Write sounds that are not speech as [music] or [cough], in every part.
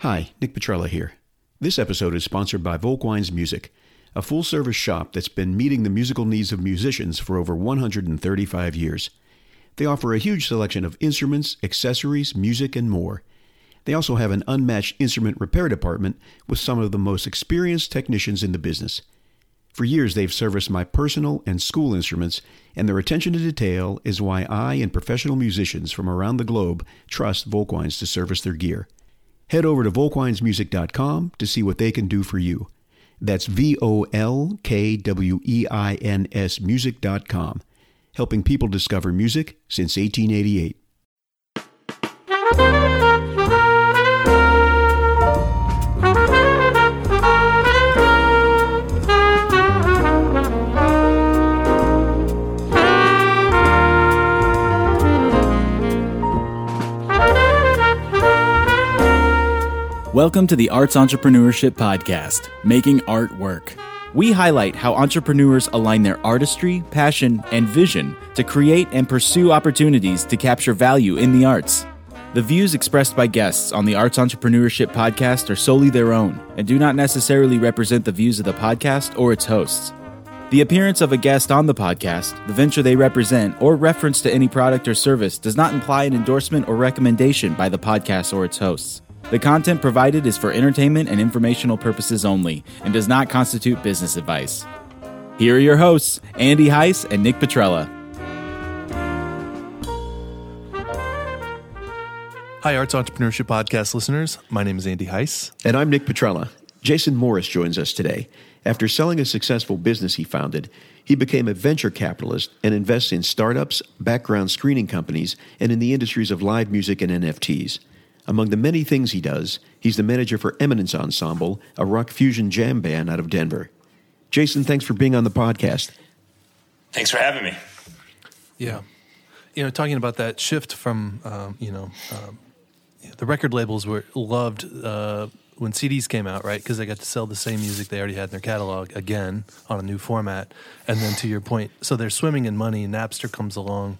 Hi, Nick Petrella here. This episode is sponsored by Volkwein's Music, a full service shop that's been meeting the musical needs of musicians for over 135 years. They offer a huge selection of instruments, accessories, music, and more. They also have an unmatched instrument repair department with some of the most experienced technicians in the business. For years, they've serviced my personal and school instruments, and their attention to detail is why I and professional musicians from around the globe trust Volkwein's to service their gear. Head over to volkweinsmusic.com to see what they can do for you. That's V O L K W E I N S music.com, helping people discover music since 1888. Welcome to the Arts Entrepreneurship Podcast, Making Art Work. We highlight how entrepreneurs align their artistry, passion, and vision to create and pursue opportunities to capture value in the arts. The views expressed by guests on the Arts Entrepreneurship Podcast are solely their own and do not necessarily represent the views of the podcast or its hosts. The appearance of a guest on the podcast, the venture they represent, or reference to any product or service does not imply an endorsement or recommendation by the podcast or its hosts. The content provided is for entertainment and informational purposes only and does not constitute business advice. Here are your hosts, Andy Heiss and Nick Petrella. Hi, Arts Entrepreneurship Podcast listeners. My name is Andy Heiss. And I'm Nick Petrella. Jason Morris joins us today. After selling a successful business he founded, he became a venture capitalist and invests in startups, background screening companies, and in the industries of live music and NFTs. Among the many things he does, he's the manager for Eminence Ensemble, a rock fusion jam band out of Denver. Jason, thanks for being on the podcast. Thanks for having me. Yeah. You know, talking about that shift from, um, you know, um, the record labels were loved uh, when CDs came out, right? Because they got to sell the same music they already had in their catalog again on a new format. And then to your point, so they're swimming in money. Napster comes along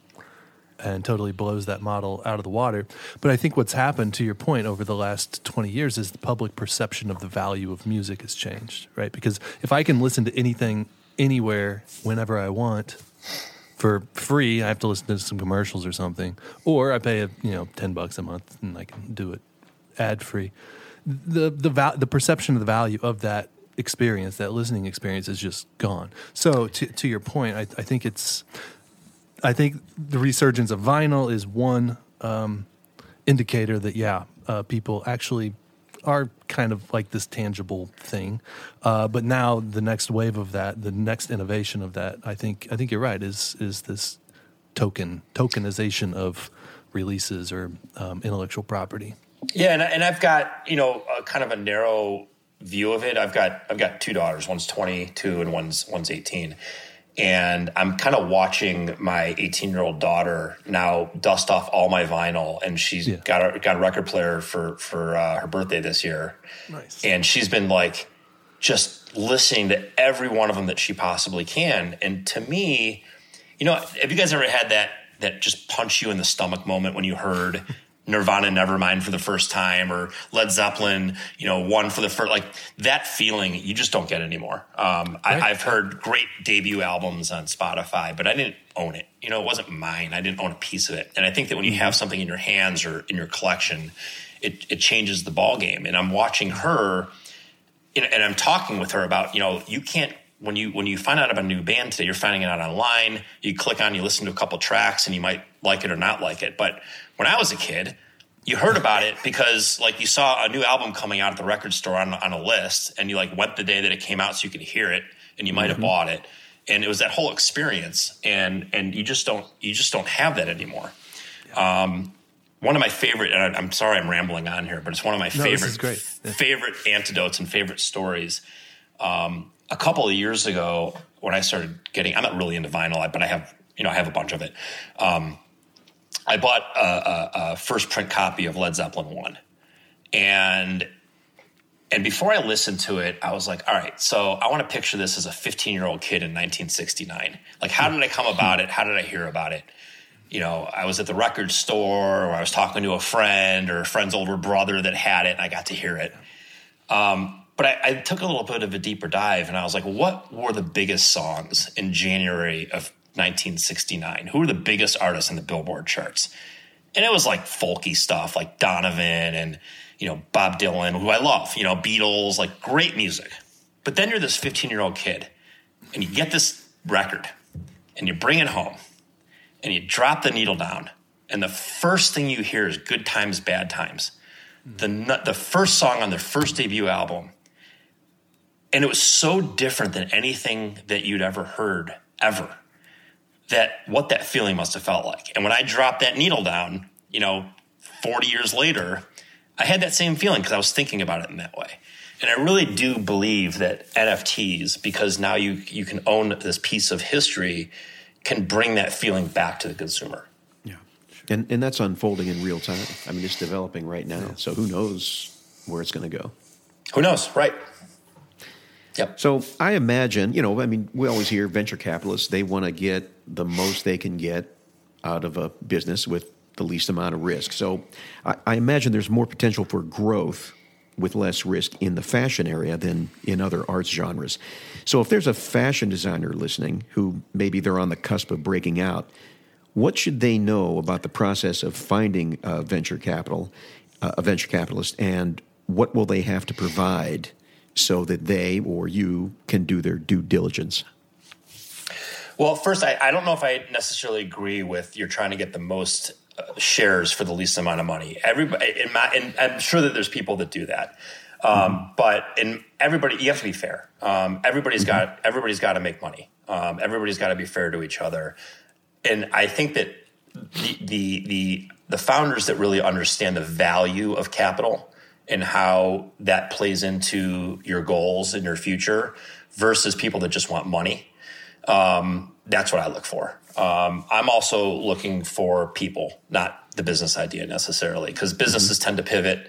and totally blows that model out of the water. But I think what's happened, to your point, over the last 20 years is the public perception of the value of music has changed, right? Because if I can listen to anything, anywhere, whenever I want, for free, I have to listen to some commercials or something, or I pay a, you know ten bucks a month and I can do it ad free. The the the perception of the value of that experience, that listening experience, is just gone. So to to your point, I, I think it's I think the resurgence of vinyl is one um, indicator that yeah, uh, people actually are kind of like this tangible thing. Uh, but now the next wave of that, the next innovation of that, I think I think you're right is is this token tokenization of releases or um, intellectual property. Yeah, and, and I've got you know kind of a narrow view of it. I've got I've got two daughters. One's 22 and one's one's 18 and I'm kind of watching my 18 year old daughter now dust off all my vinyl, and she's yeah. got a got a record player for for uh, her birthday this year, nice. and she's been like just listening to every one of them that she possibly can. And to me, you know, have you guys ever had that that just punch you in the stomach moment when you heard Nirvana Nevermind for the first time or Led Zeppelin, you know, one for the first, like that feeling you just don't get anymore. Um, right. I, have heard great debut albums on Spotify, but I didn't own it. You know, it wasn't mine. I didn't own a piece of it. And I think that when you have something in your hands or in your collection, it, it changes the ball game. And I'm watching her and I'm talking with her about, you know, you can't when you when you find out about a new band today, you're finding it out online. You click on, you listen to a couple tracks, and you might like it or not like it. But when I was a kid, you heard about it because like you saw a new album coming out at the record store on, on a list, and you like went the day that it came out so you could hear it, and you might mm-hmm. have bought it. And it was that whole experience, and and you just don't you just don't have that anymore. Um, one of my favorite, and I'm sorry I'm rambling on here, but it's one of my no, favorite yeah. favorite antidotes and favorite stories. Um, a couple of years ago when I started getting, I'm not really into vinyl, but I have, you know, I have a bunch of it. Um, I bought a, a, a, first print copy of Led Zeppelin one, and and before I listened to it, I was like, all right, so I want to picture this as a 15 year old kid in 1969. Like, how did I come about it? How did I hear about it? you know, I was at the record store or I was talking to a friend or a friend's older brother that had it and I got to hear it. Um, but I, I, took a little bit of a deeper dive and I was like, what were the biggest songs in January of 1969? Who were the biggest artists in the Billboard charts? And it was like folky stuff like Donovan and, you know, Bob Dylan, who I love, you know, Beatles, like great music. But then you're this 15 year old kid and you get this record and you bring it home and you drop the needle down. And the first thing you hear is Good Times, Bad Times. The, the first song on their first debut album. And it was so different than anything that you'd ever heard, ever, that what that feeling must have felt like. And when I dropped that needle down, you know, 40 years later, I had that same feeling because I was thinking about it in that way. And I really do believe that NFTs, because now you you can own this piece of history, can bring that feeling back to the consumer. Yeah, and and that's unfolding in real time. I mean, it's developing right now. Yeah. So who knows where it's going to go? Who knows? Right. Yep. So I imagine, you know, I mean, we always hear venture capitalists, they want to get the most they can get out of a business with the least amount of risk. So I, I imagine there's more potential for growth with less risk in the fashion area than in other arts genres. So if there's a fashion designer listening who maybe they're on the cusp of breaking out, what should they know about the process of finding a venture capital, uh, a venture capitalist, and what will they have to provide so that they or you can do their due diligence? Well, first, I, I don't know if I necessarily agree with you're trying to get the most shares for the least amount of money. Everybody, in my, and I'm sure that there's people that do that. Um, mm-hmm. But in everybody, you have to be fair. Um, everybody's mm-hmm. got everybody's got to make money. Um, everybody's got to be fair to each other. And I think that the, the the the founders that really understand the value of capital and how that plays into your goals and your future versus people that just want money. Um, that's what I look for. Um, I'm also looking for people, not the business idea necessarily, because businesses mm-hmm. tend to pivot.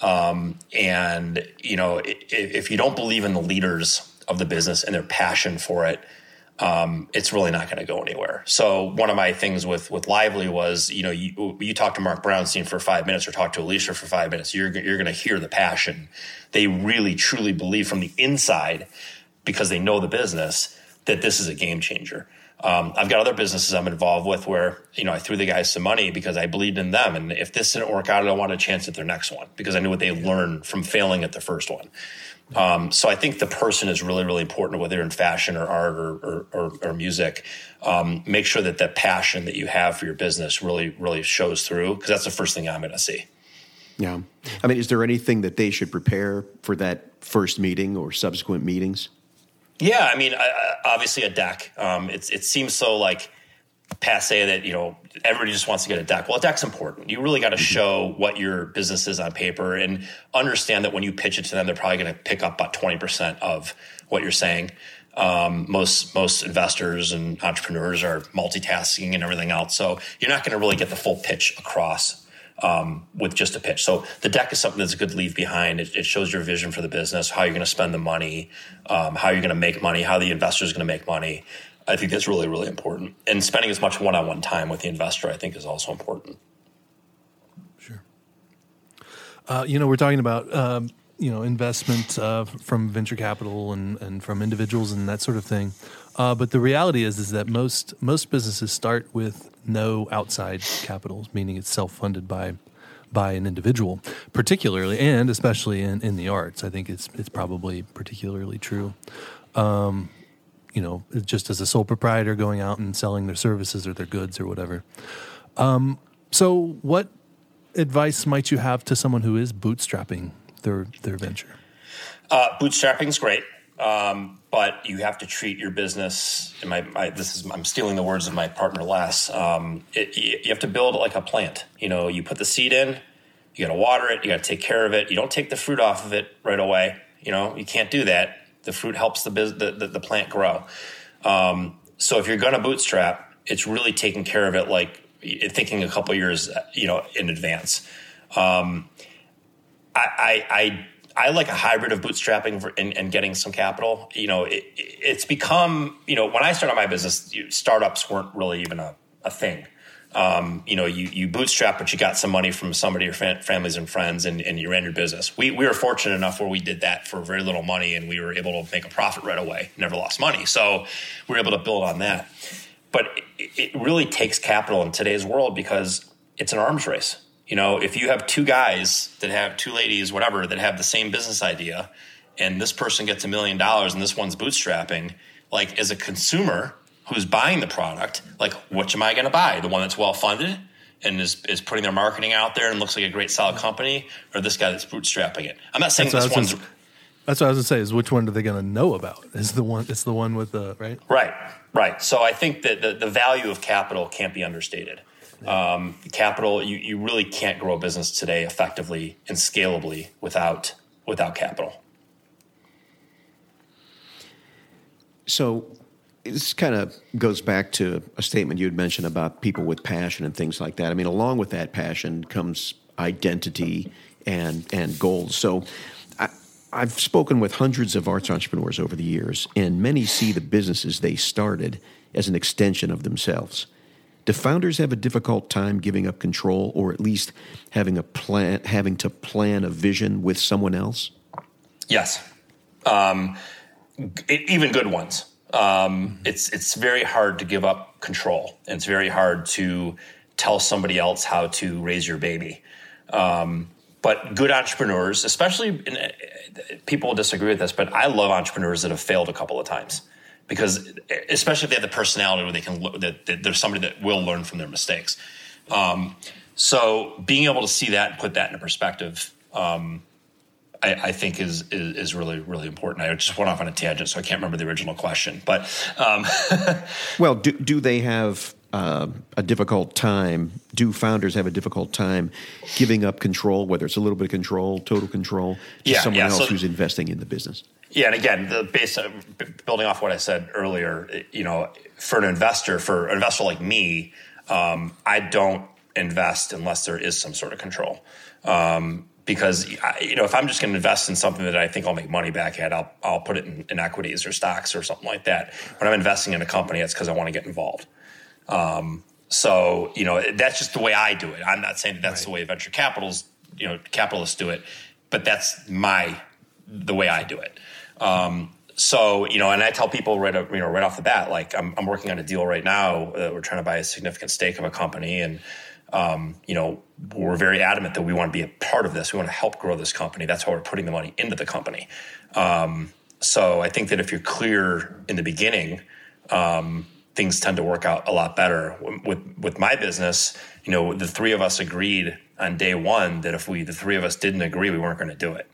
Um, and you know, if, if, you don't believe in the leaders of the business and their passion for it, um, it's really not going to go anywhere. So one of my things with with Lively was, you know, you, you talk to Mark Brownstein for five minutes or talk to Alicia for five minutes, you're you're going to hear the passion. They really truly believe from the inside because they know the business that this is a game changer. Um, I've got other businesses I'm involved with where you know I threw the guys some money because I believed in them, and if this didn't work out, I wanted a chance at their next one because I knew what they learned from failing at the first one. Um, so I think the person is really, really important, whether you're in fashion or art or, or, or, or music. Um, make sure that that passion that you have for your business really, really shows through because that's the first thing I'm going to see. Yeah, I mean, is there anything that they should prepare for that first meeting or subsequent meetings? Yeah, I mean, obviously a deck. Um, it seems so like passe that you know everybody just wants to get a deck. Well, a deck's important. You really got to mm-hmm. show what your business is on paper and understand that when you pitch it to them, they're probably going to pick up about twenty percent of what you're saying. Um, most most investors and entrepreneurs are multitasking and everything else, so you're not going to really get the full pitch across um, with just a pitch. So the deck is something that's a good leave behind. It, it shows your vision for the business, how you're going to spend the money, um, how you're going to make money, how the investor is going to make money. I think that's really, really important. And spending as much one on one time with the investor, I think, is also important. Sure. Uh, you know, we're talking about. Um, you know, investment uh, from venture capital and, and from individuals and that sort of thing. Uh, but the reality is, is that most most businesses start with no outside capital, meaning it's self funded by by an individual, particularly and especially in, in the arts. I think it's it's probably particularly true. Um, you know, just as a sole proprietor going out and selling their services or their goods or whatever. Um, so, what advice might you have to someone who is bootstrapping their their venture? Uh, bootstrapping is great. Um, but you have to treat your business. And my, my, this is I'm stealing the words of my partner Les. Um, it, you have to build like a plant. You know, you put the seed in, you got to water it, you got to take care of it. You don't take the fruit off of it right away. You know, you can't do that. The fruit helps the the, the, the plant grow. Um, so if you're going to bootstrap, it's really taking care of it like thinking a couple years, you know, in advance. Um, I, I, I I like a hybrid of bootstrapping and, and, getting some capital. You know, it, it's become, you know, when I started my business, startups weren't really even a, a thing. Um, you know, you, you bootstrap, but you got some money from somebody, your fam- families and friends, and, and you ran your business. We, we were fortunate enough where we did that for very little money and we were able to make a profit right away, never lost money. So we were able to build on that. But it, it really takes capital in today's world because it's an arms race. You know, if you have two guys that have two ladies, whatever, that have the same business idea, and this person gets a million dollars and this one's bootstrapping, like as a consumer, who's buying the product, like which am I going to buy? The one that's well funded and is, is putting their marketing out there and looks like a great solid company, or this guy that's bootstrapping it? I'm not saying That's this what I was That's what I was gonna say. Is which one are they gonna know about? Is the one? It's the one with the right. right, right. So I think that the, the value of capital can't be understated. Um, capital, you, you really can't grow a business today effectively and scalably without without capital. So this kind of goes back to a statement you had mentioned about people with passion and things like that. I mean, along with that passion comes identity and and goals. So I've spoken with hundreds of arts entrepreneurs over the years, and many see the businesses they started as an extension of themselves. Do founders have a difficult time giving up control, or at least having a plan, having to plan a vision with someone else? Yes, um, even good ones. Um, it's it's very hard to give up control, and it's very hard to tell somebody else how to raise your baby. Um, but good entrepreneurs, especially and, uh, people will disagree with this, but I love entrepreneurs that have failed a couple of times because, especially if they have the personality where they can that, that there's somebody that will learn from their mistakes. Um, so being able to see that and put that into perspective um, I, I think is, is, is really really important. I just went off on a tangent, so I can't remember the original question. But um, [laughs] well, do do they have uh, a difficult time? Do founders have a difficult time giving up control, whether it's a little bit of control, total control, to Yeah, someone yeah, else so- who's investing in the business? yeah, and again, the base uh, building off what I said earlier, you know, for an investor, for an investor like me, um, I don't invest unless there is some sort of control. Um, because I- you know, if I'm just going to invest in something that I think I'll make money back at, I'll I'll put it in, in equities or stocks or something like that. When I'm investing in a company, it's because I want to get involved. Um, so you know, that's just the way I do it. I'm not saying that that's the way venture capitals, you know, capitalists do it, but that's my the way I do it. Um, so you know, and I tell people right, you know, right off the bat, like I'm, I'm working on a deal right now. that we're trying to buy a significant stake of a company, and um, you know, we're very adamant that we want to be a part of this. We want to help grow this company. That's why we're putting the money into the company. Um, so I think that if you're clear in the beginning, um, things tend to work out a lot better. With with my business, you know, the three of us agreed on day one that if we the three of us didn't agree, we weren't going to do it.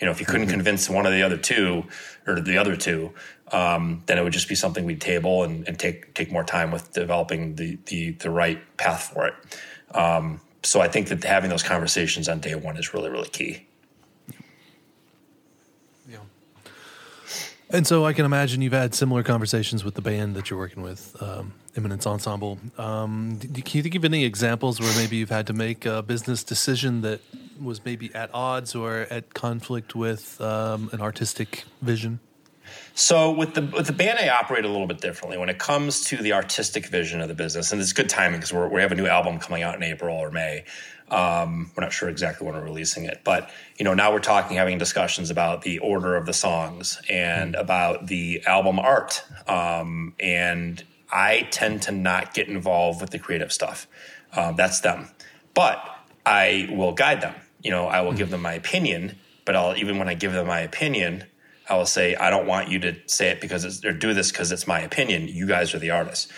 You know, if you couldn't convince one of the other two or the other two, um, then it would just be something we'd table and, and take take more time with developing the the, the right path for it. Um, so I think that having those conversations on day one is really really key. Yeah. And so I can imagine you've had similar conversations with the band that you're working with, um, Eminence Ensemble. Um, can you think of any examples where maybe you've had to make a business decision that was maybe at odds or at conflict with um, an artistic vision? So with the with the band, I operate a little bit differently when it comes to the artistic vision of the business, and it's good timing because we we have a new album coming out in April or May. Um, we're not sure exactly when we're releasing it, but you know now we're talking, having discussions about the order of the songs and about the album art. Um, and I tend to not get involved with the creative stuff. Um, that's them, but I will guide them. You know, I will give them my opinion, but I'll even when I give them my opinion, I will say, I don't want you to say it because it's, or do this because it's my opinion. You guys are the artists.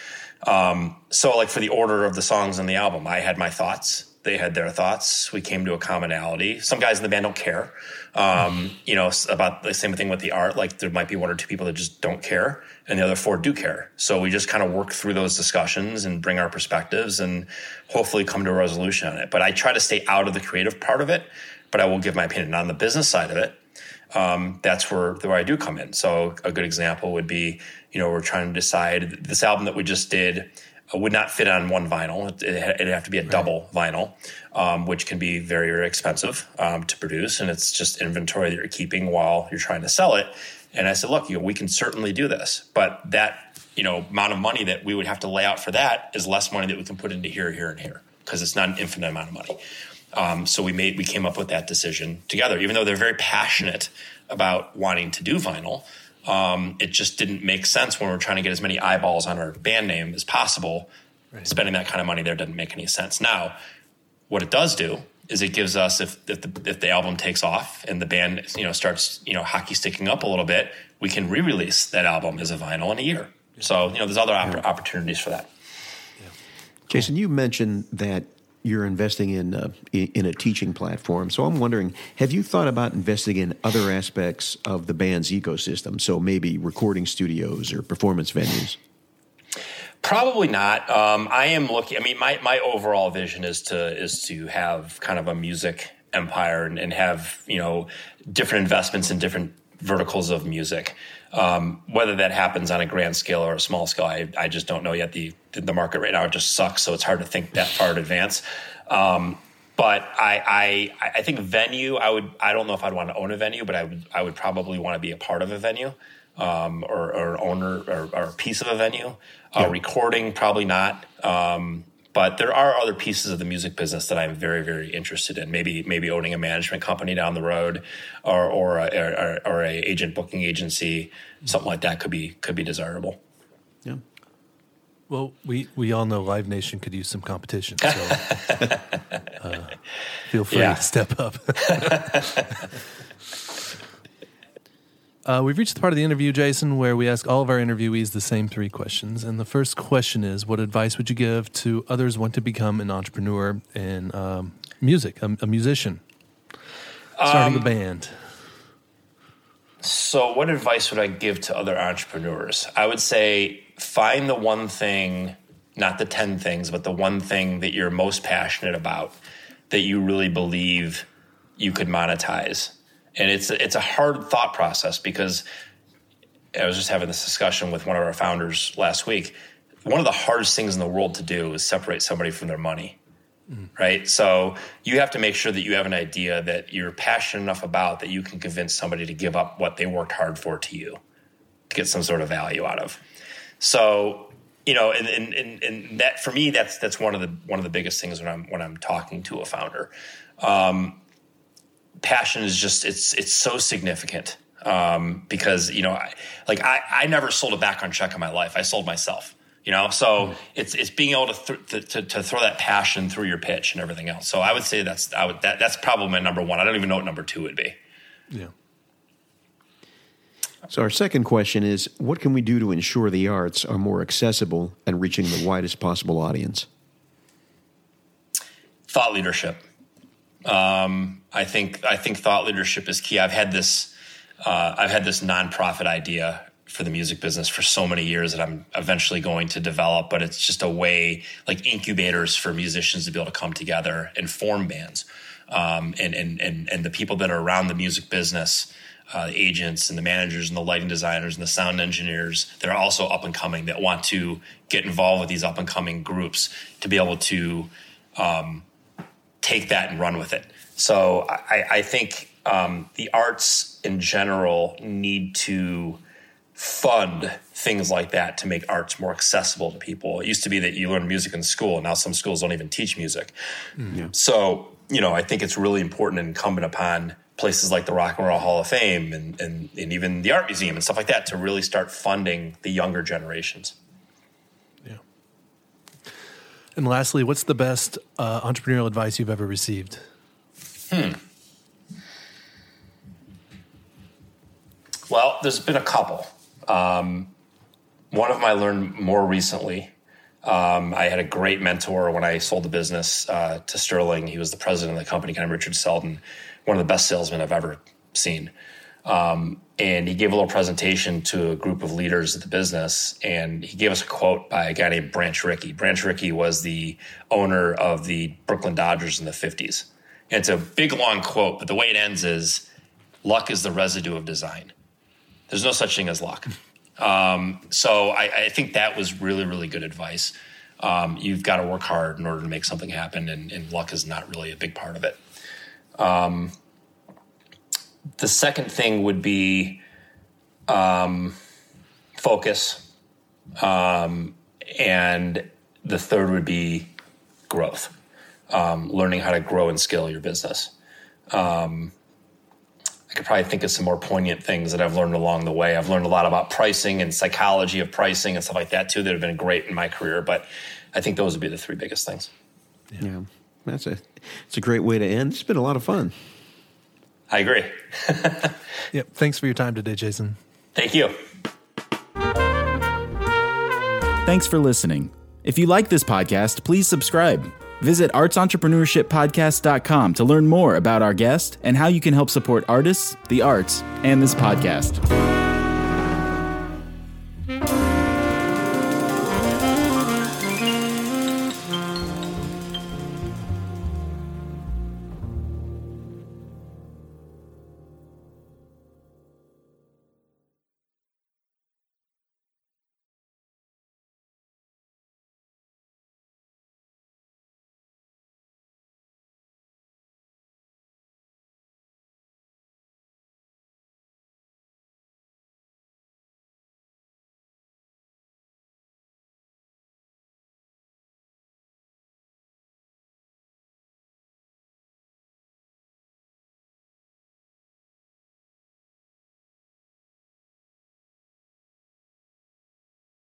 Um, so, like for the order of the songs on the album, I had my thoughts. They had their thoughts. We came to a commonality. Some guys in the band don't care. Um, you know, about the same thing with the art. Like there might be one or two people that just don't care, and the other four do care. So we just kind of work through those discussions and bring our perspectives, and hopefully come to a resolution on it. But I try to stay out of the creative part of it. But I will give my opinion on the business side of it um, that's where where I do come in. So a good example would be, you know, we're trying to decide this album that we just did uh, would not fit on one vinyl. It, it'd have to be a double vinyl, um, which can be very very expensive um, to produce, and it's just inventory that you're keeping while you're trying to sell it. And I said, look, you know, we can certainly do this, but that you know amount of money that we would have to lay out for that is less money that we can put into here, here, and here because it's not an infinite amount of money. Um, so we made we came up with that decision together. Even though they're very passionate about wanting to do vinyl, um, it just didn't make sense when we are trying to get as many eyeballs on our band name as possible. Right. Spending that kind of money there doesn't make any sense. Now, what it does do is it gives us if if the, if the album takes off and the band you know starts you know hockey sticking up a little bit, we can re-release that album as a vinyl in a year. So you know, there's other opp- opportunities for that. Jason, you mentioned that you're investing in uh, in a teaching platform. So I'm wondering, have you thought about investing in other aspects of the band's ecosystem? So maybe recording studios or performance venues. Probably not. Um, I am looking. I mean, my my overall vision is to is to have kind of a music empire and, and have you know different investments in different verticals of music. Um, whether that happens on a grand scale or a small scale, I, I just don't know yet. The the market right now just sucks, so it's hard to think that far in advance. Um, but I, I I think venue. I would. I don't know if I'd want to own a venue, but I would. I would probably want to be a part of a venue, um, or, or owner or, or, a piece of a venue. Uh, yeah. Recording, probably not. Um, but there are other pieces of the music business that I'm very, very interested in. Maybe, maybe owning a management company down the road, or or a, or, or a agent booking agency, something like that could be could be desirable. Yeah. Well, we we all know Live Nation could use some competition, so uh, feel free yeah. to step up. [laughs] Uh, we've reached the part of the interview, Jason, where we ask all of our interviewees the same three questions. And the first question is What advice would you give to others want to become an entrepreneur in um, music, a, a, musician, starting um, a band? So, what advice would I give to other entrepreneurs? I would say find the one thing, not the 10 things, but the one thing that you're most passionate about that you really believe you could monetize and it's it's a hard thought process because I was just having this discussion with one of our founders last week. One of the hardest things in the world to do is separate somebody from their money. Mm. Right. So you have to make sure that you have an idea that you're passionate enough about that you can convince somebody to give up what they worked hard for to you to get some sort of value out of. So, you know, and, and, and, that for me, that's, that's one of the, one of the biggest things when I'm, when I'm talking to a founder. Um, passion is just it's it's so significant um, because you know I, like I, I never sold a background check in my life. I sold myself you know? So mm. it's it's being able to, th- to, to throw that passion through your pitch and everything else. So i would say that's i would that, that's probably my number one. I don't even know what number two would be. Yeah so our second question is what can we do to ensure the arts are more accessible and reaching the widest possible audience thought leadership um, I think I think thought leadership is key. I've had this uh, I've had this nonprofit idea for the music business for so many years that I'm eventually going to develop, but it's just a way like incubators for musicians to be able to come together and form bands. Um, and, and, and, and the people that are around the music business, uh, the agents and the managers and the lighting designers and the sound engineers that are also up and coming that want to get involved with these up and coming groups to be able to um, take that and run with it. So I, I think um, the arts in general need to fund things like that to make arts more accessible to people. It used to be that you learn music in school, and now some schools don't even teach music. Mm. So, you know, I think it's really important and incumbent upon places like the Rock and Roll Hall of Fame and, and, and even the Art Museum and stuff like that to really start funding the younger generations. Yeah. And lastly, what's the best uh, entrepreneurial advice you've ever received? Hmm. Well, there's been a couple. Um, one of them I learned more recently. Um, I had a great mentor when I sold the business uh, to Sterling. He was the president of the company, kind of Richard Selden, one of the best salesmen I've ever seen. Um, and he gave a little presentation to a group of leaders at the business and he gave us a quote by a guy named branch rickey. Branch rickey was the owner of the brooklyn dodgers in the 50s and it's a big long quote but the way it ends is luck is the residue of design. There's no such thing as luck. [laughs] Um, so I, I, think that was really really good advice. Um, you've got to work hard in order to make something happen and, and luck is not really a big part of it um, the second thing would be um, focus. Um, and the third would be growth, um, learning how to grow and scale your business. Um, I could probably think of some more poignant things that I've learned along the way. I've learned a lot about pricing and psychology of pricing and stuff like that too that have been great in my career. But I think those would be the three biggest things. Yeah, yeah. That's a it's a great way to end. It's been a lot of fun. I agree. [laughs] yep. Thanks for your time today, Jason. Thank you. Thanks for listening. If you like this podcast, please subscribe. Visit artsentrepreneurshippodcast.com to learn more about our guest and how you can help support artists, the arts, and this podcast.